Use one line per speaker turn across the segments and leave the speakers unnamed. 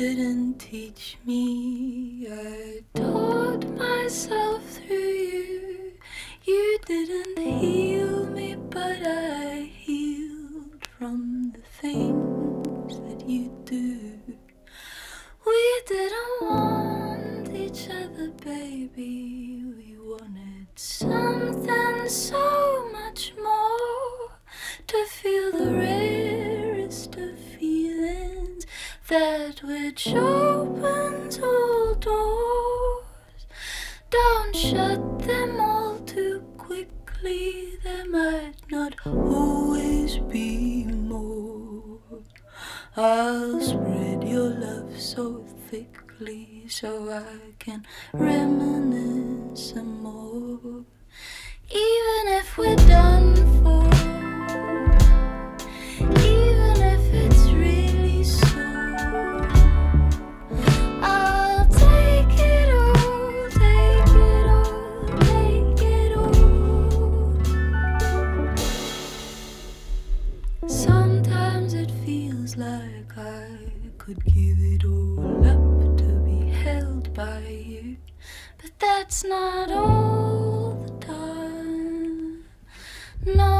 didn't teach me. I taught myself through you. You didn't heal me, but I healed from the things that you do. We didn't want each other, baby. We wanted something so which opens all doors. Don't shut them all too quickly, there might not always be more. I'll spread your love so thickly so I can reminisce some more. Even if we're done for, could give it all up to be held by you, but that's not all the time. No,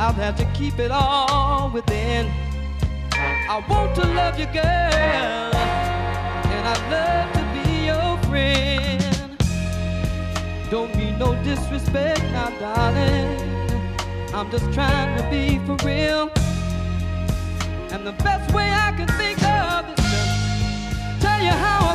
I've had to keep it all within. I want to love you, girl, and I'd love to be your friend. Don't mean no disrespect now, darling. I'm just trying to be for real. And the best way I can think of is to tell you how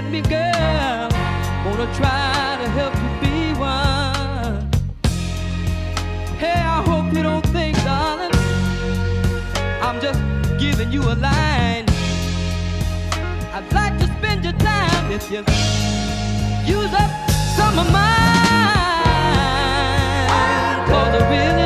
let me, girl. Wanna try to help you be one. Hey, I hope you don't think, darling, I'm just giving you a line. I'd like to spend your time if you use up some of mine. Cause I really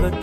that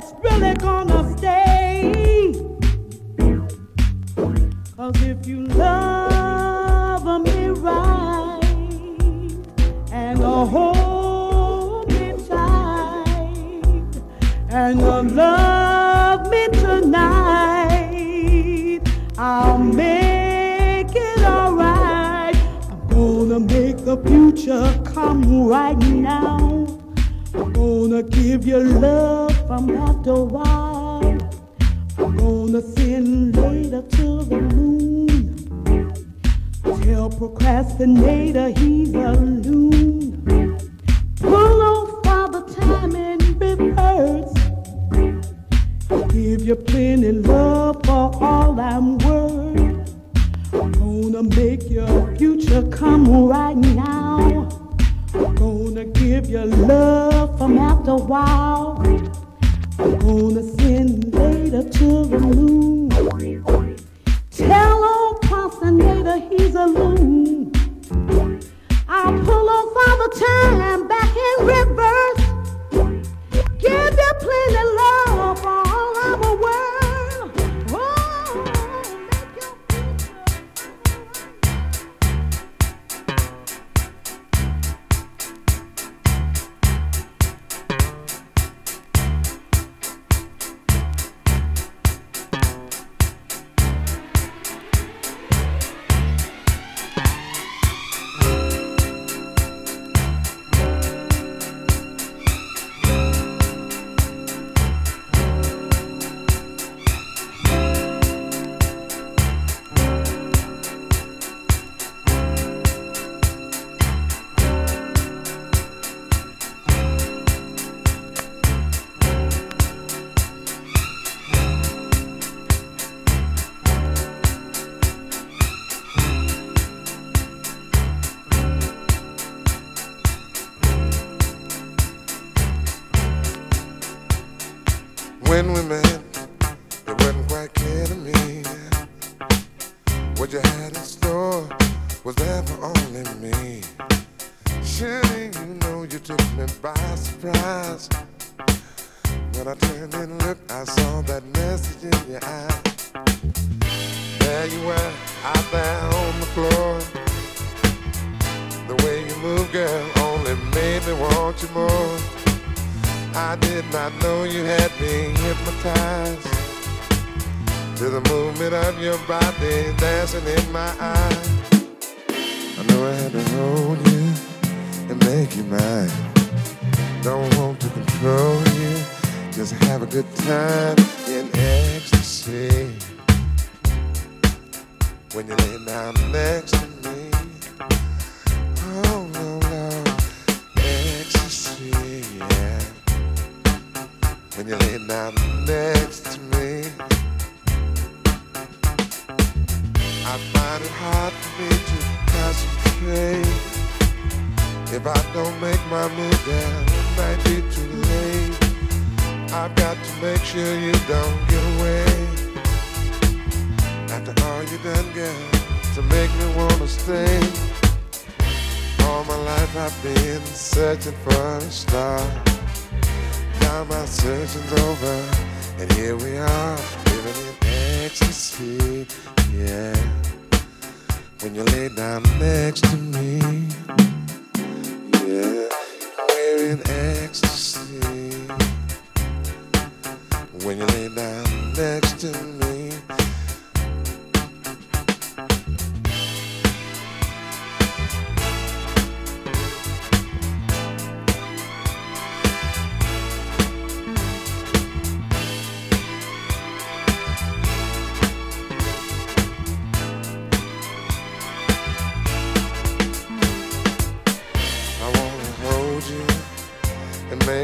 that's really gonna stay. Cause if you love me right and hold me tight and love me
tonight, I'll make it alright. I'm gonna make the future come right now. I'm gonna give
you
love from a Wild. I'm gonna send later to the moon. Tell procrastinator he's a loon. Pull off father time in reverse. Give you plenty love
for all I'm worth. I'm gonna make your future come right now.
I'm gonna give you love
from after a while gonna send later to the moon. Tell old Constantinator he's a loon. I'll pull old Father time back in reverse.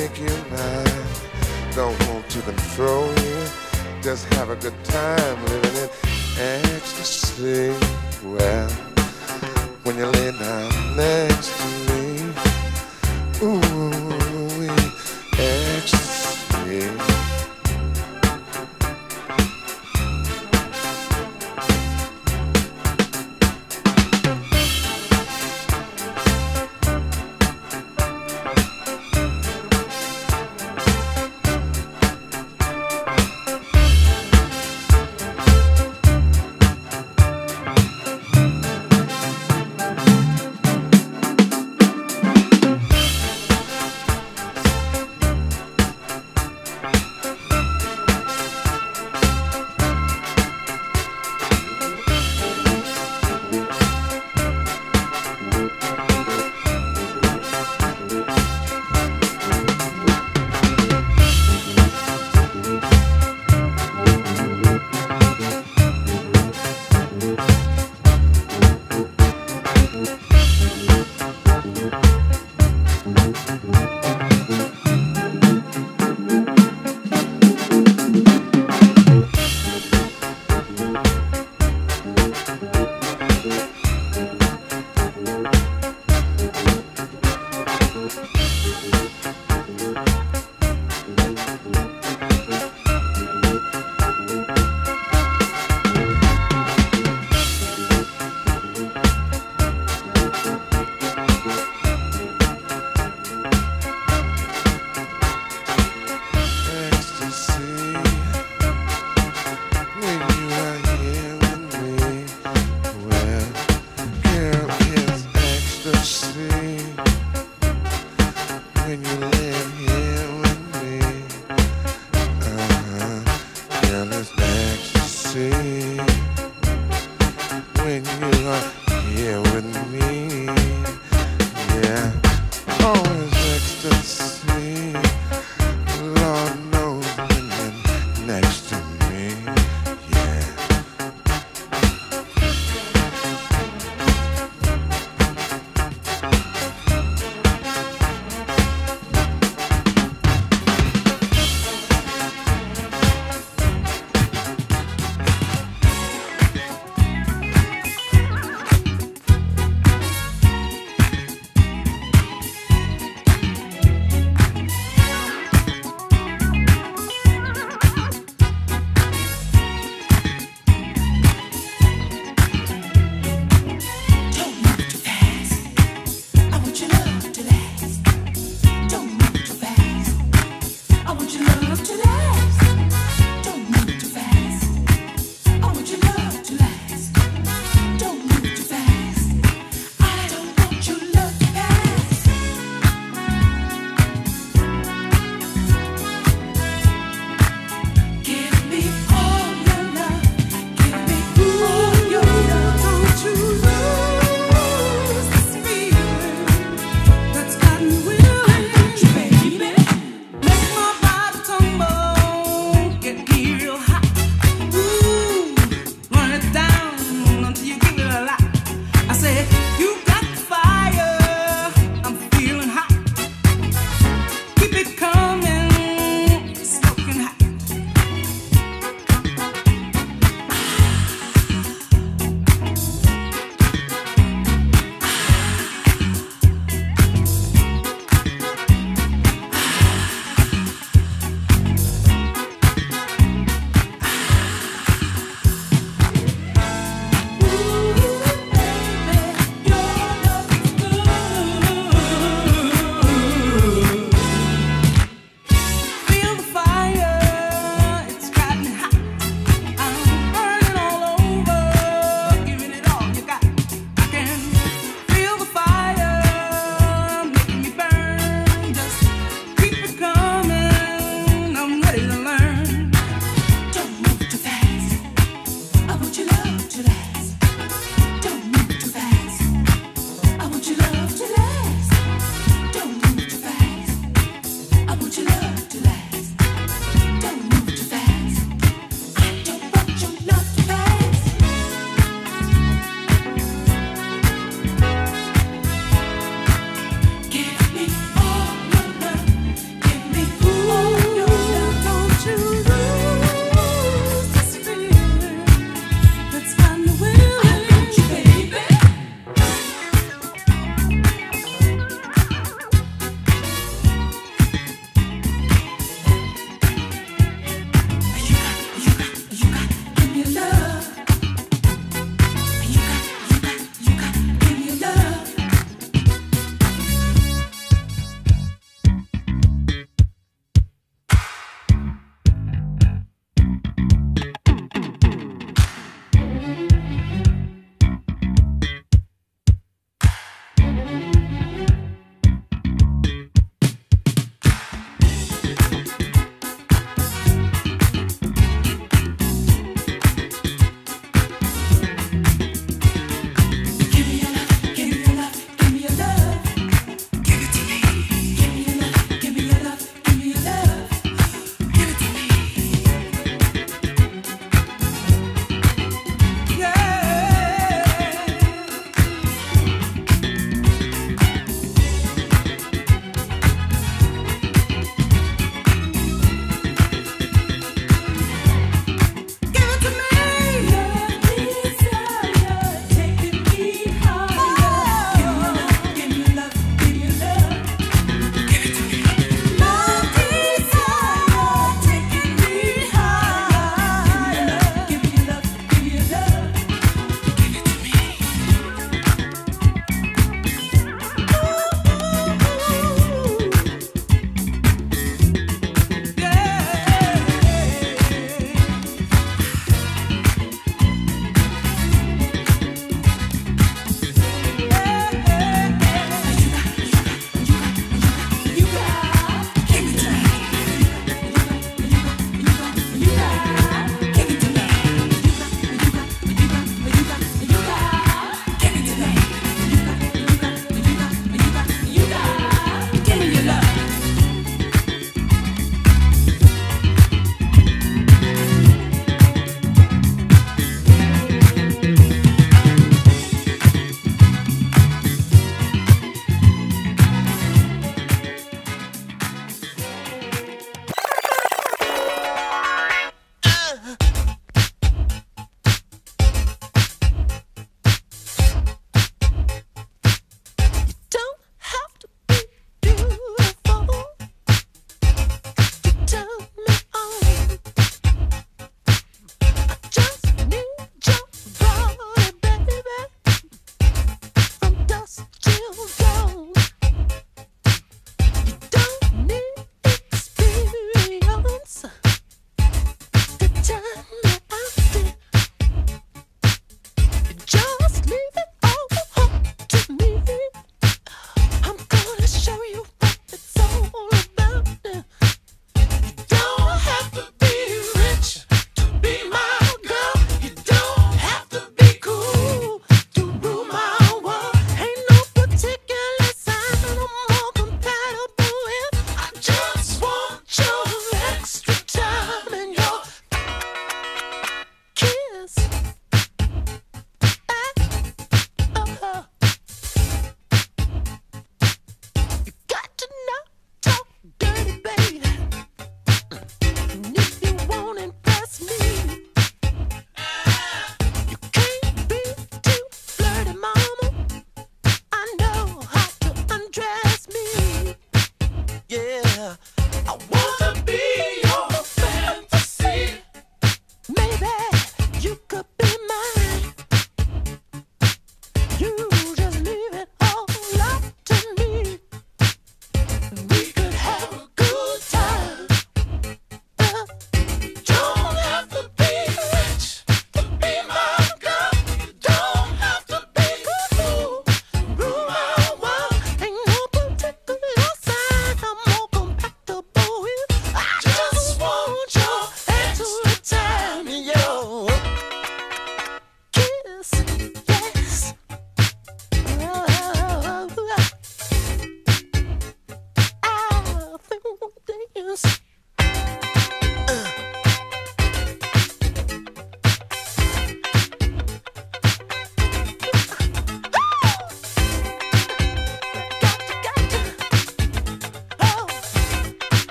make
you mine. Don't want to control you. Just have a good time living in ecstasy. Well, when you lay down next to me.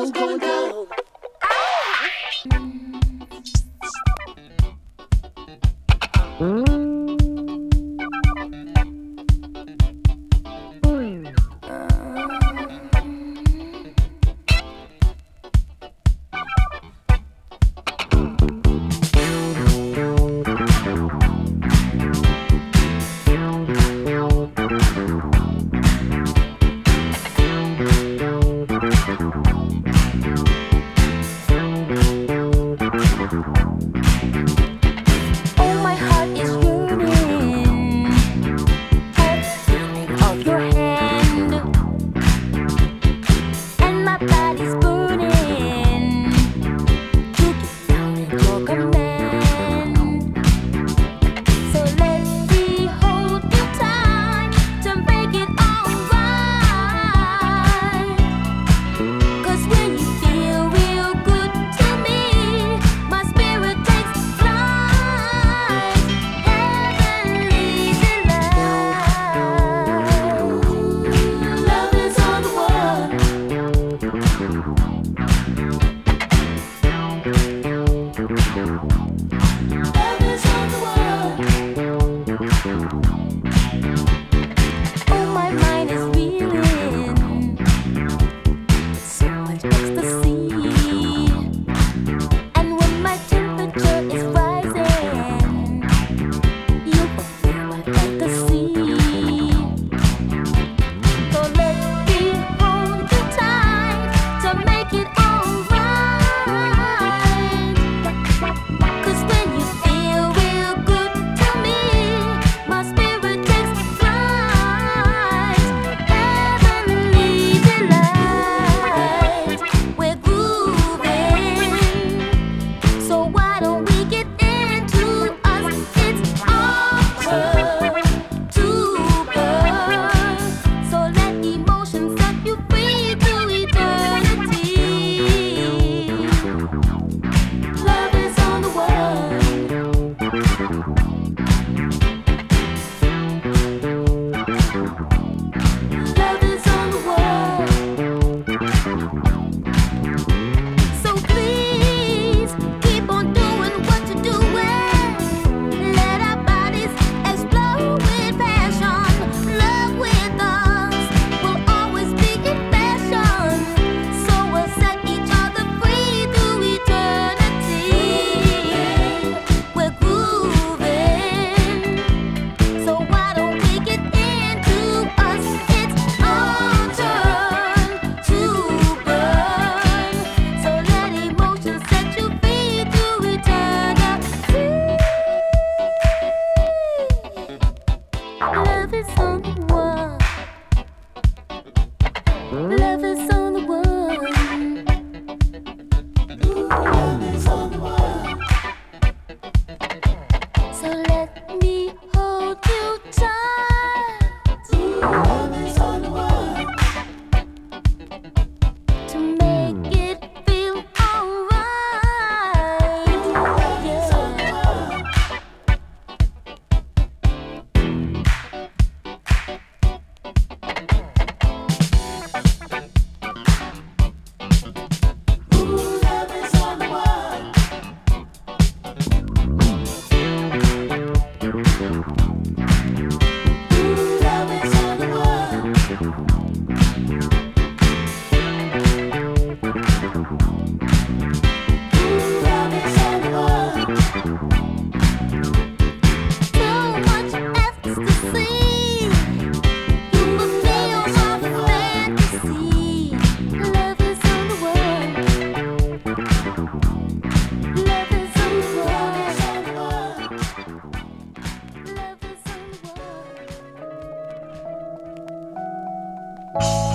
I'm
gonna. Bye.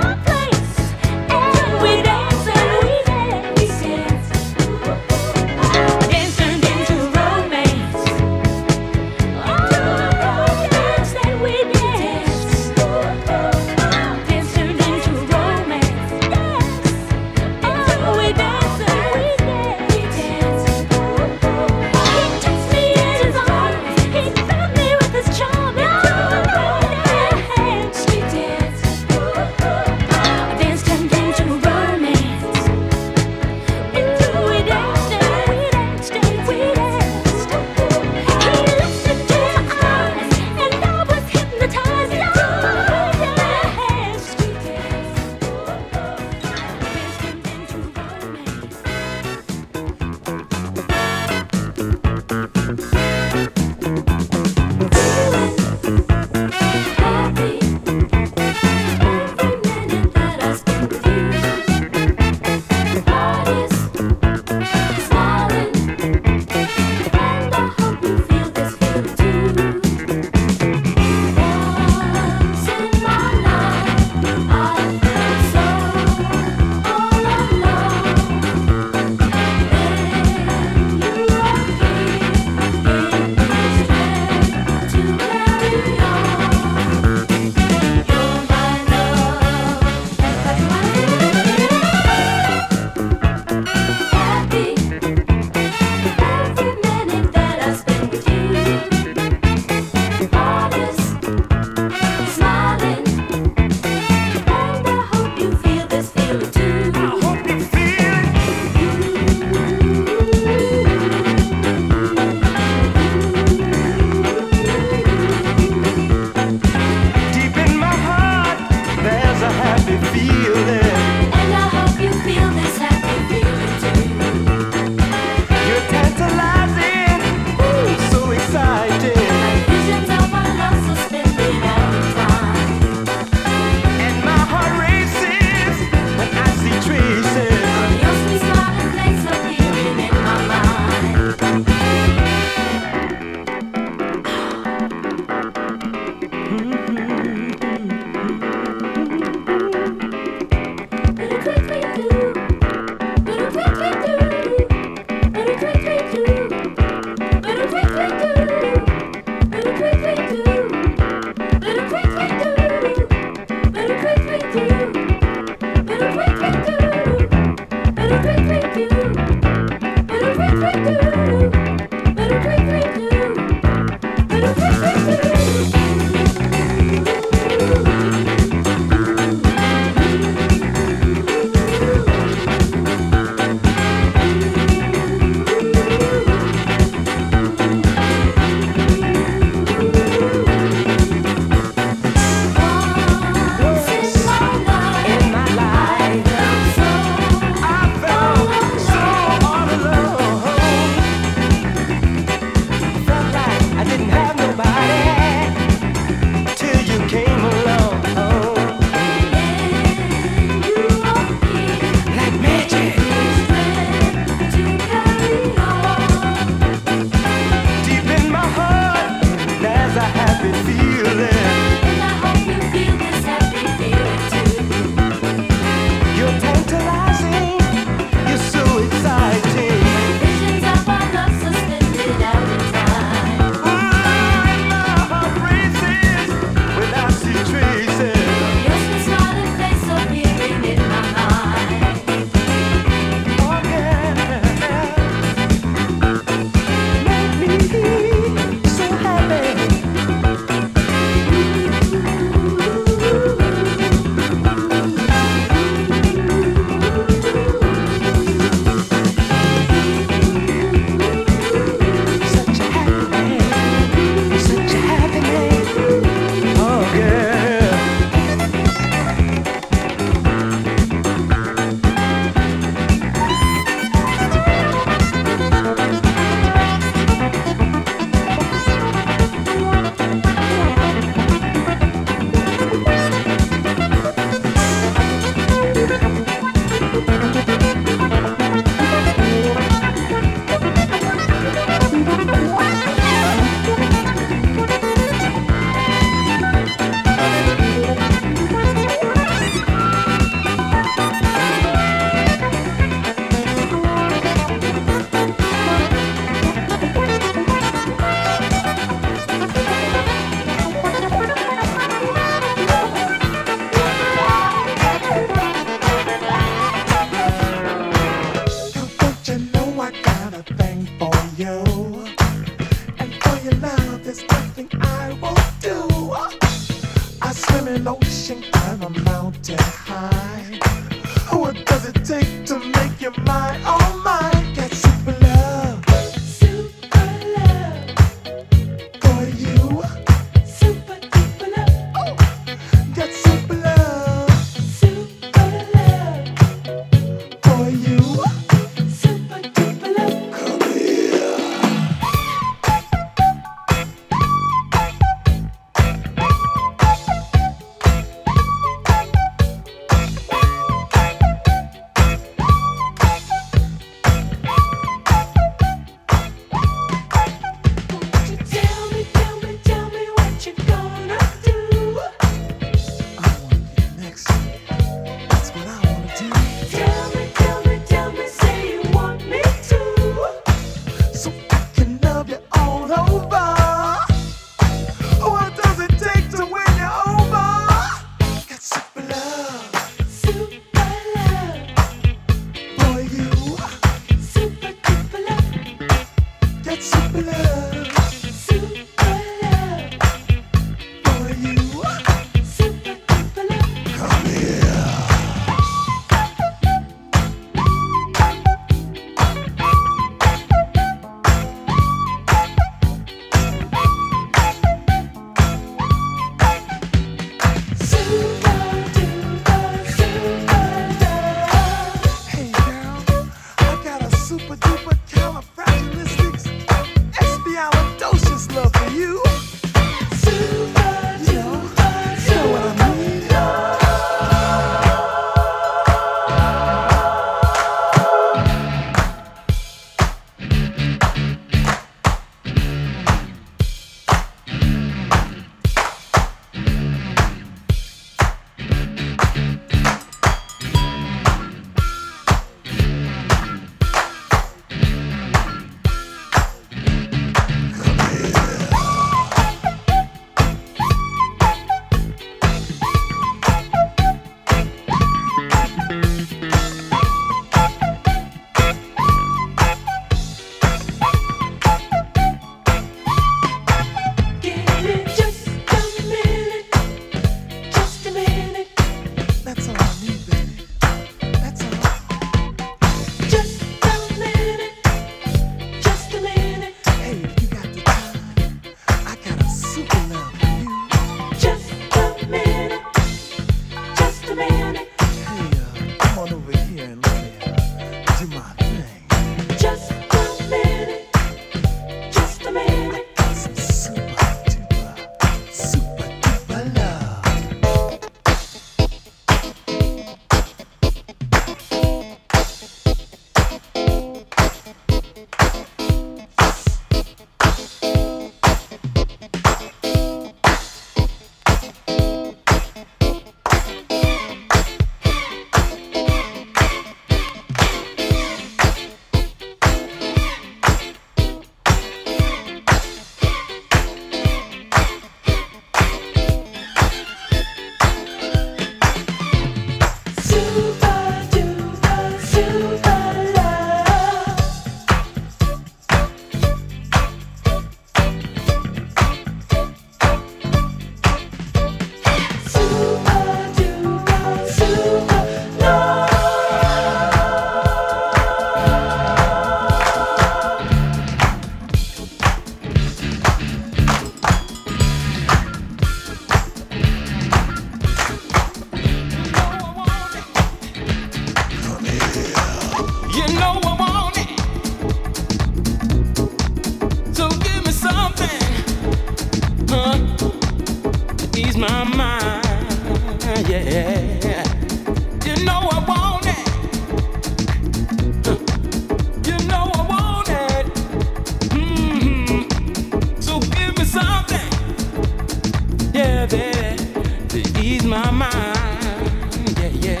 my mind. Yeah,
yeah.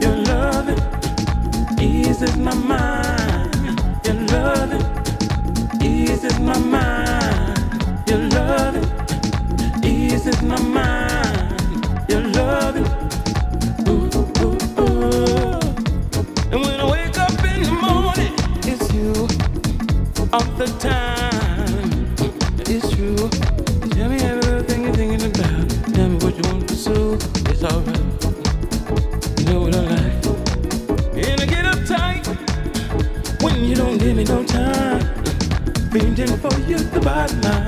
Your loving eases my mind. Your loving eases my mind. Your loving eases my mind. Your loving. the time na.
na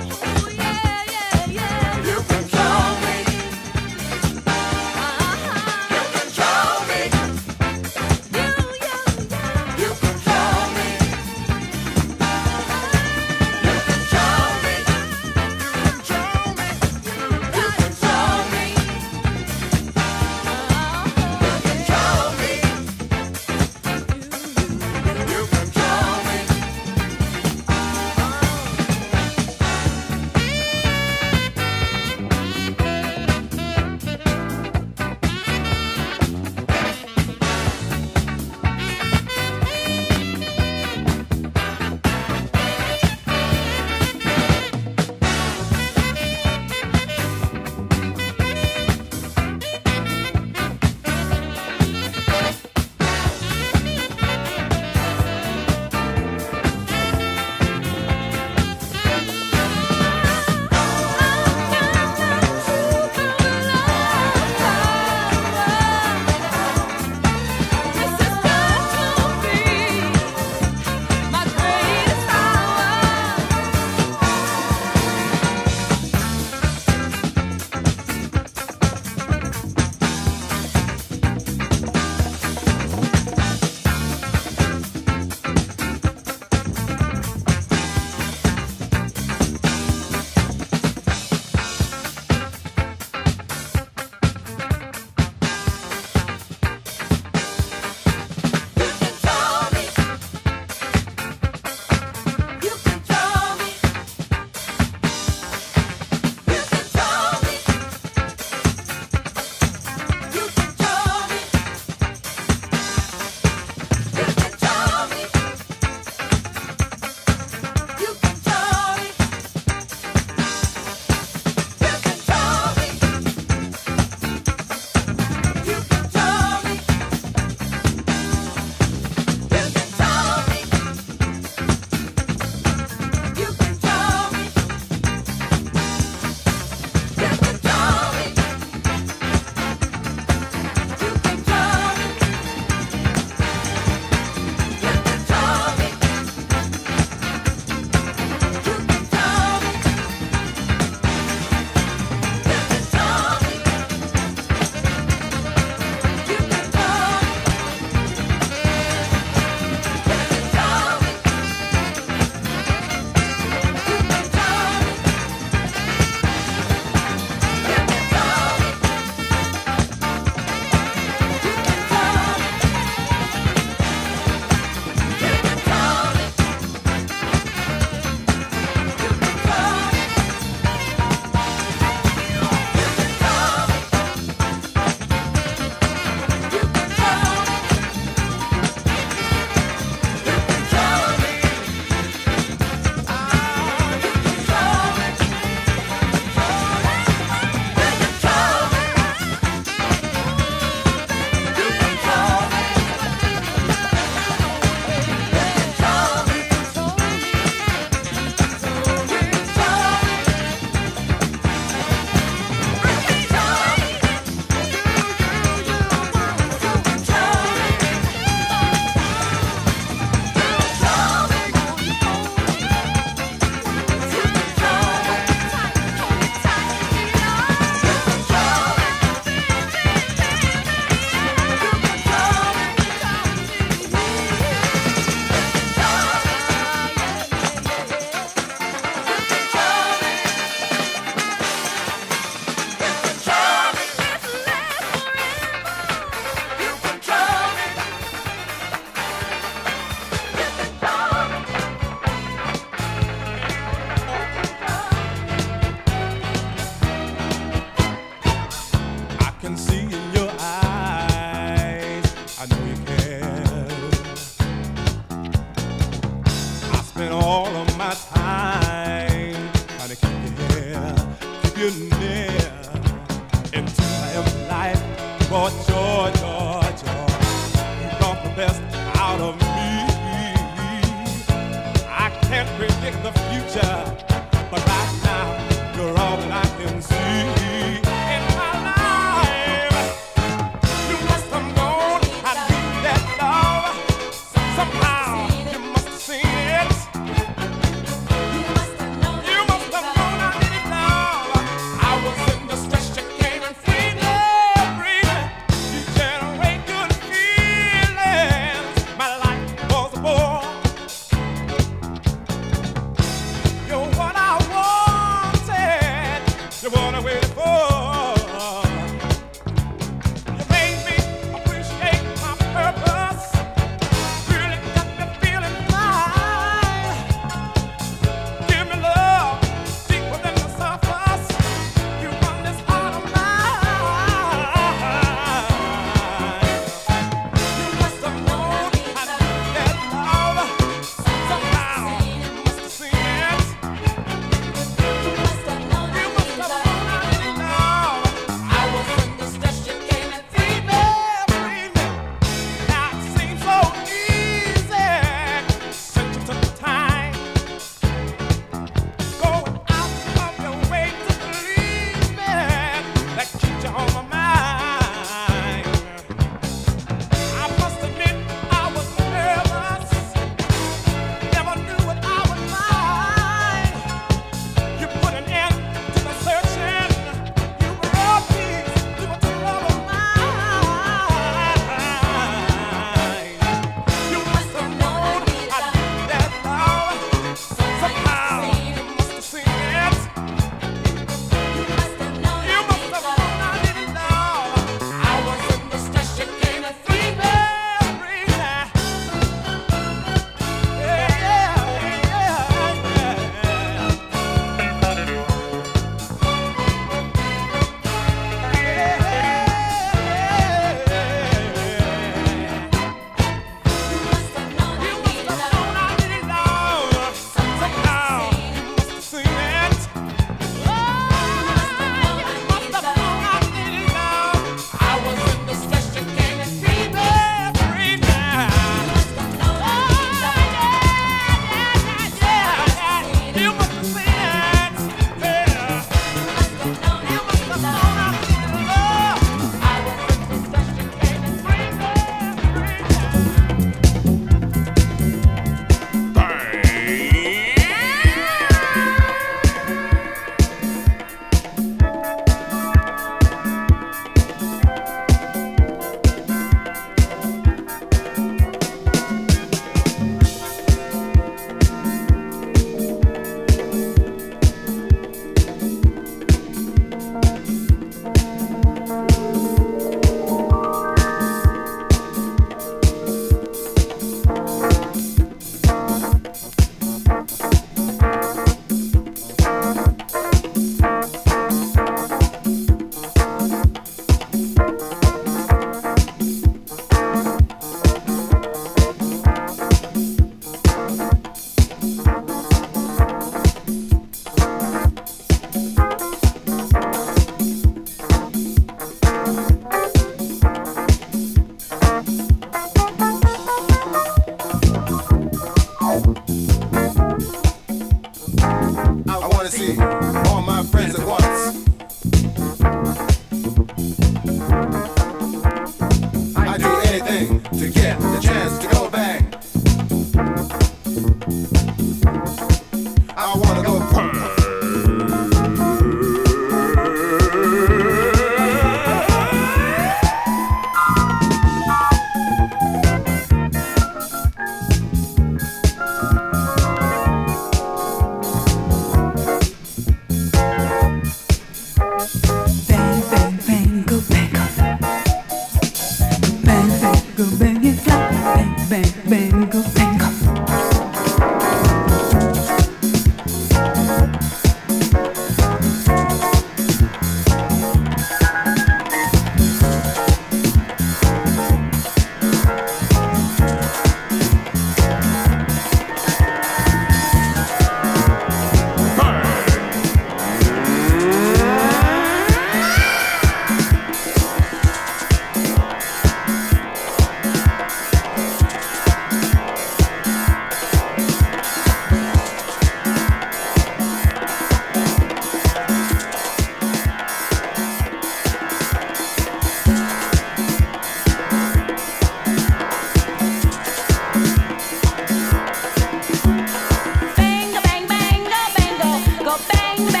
bang bang.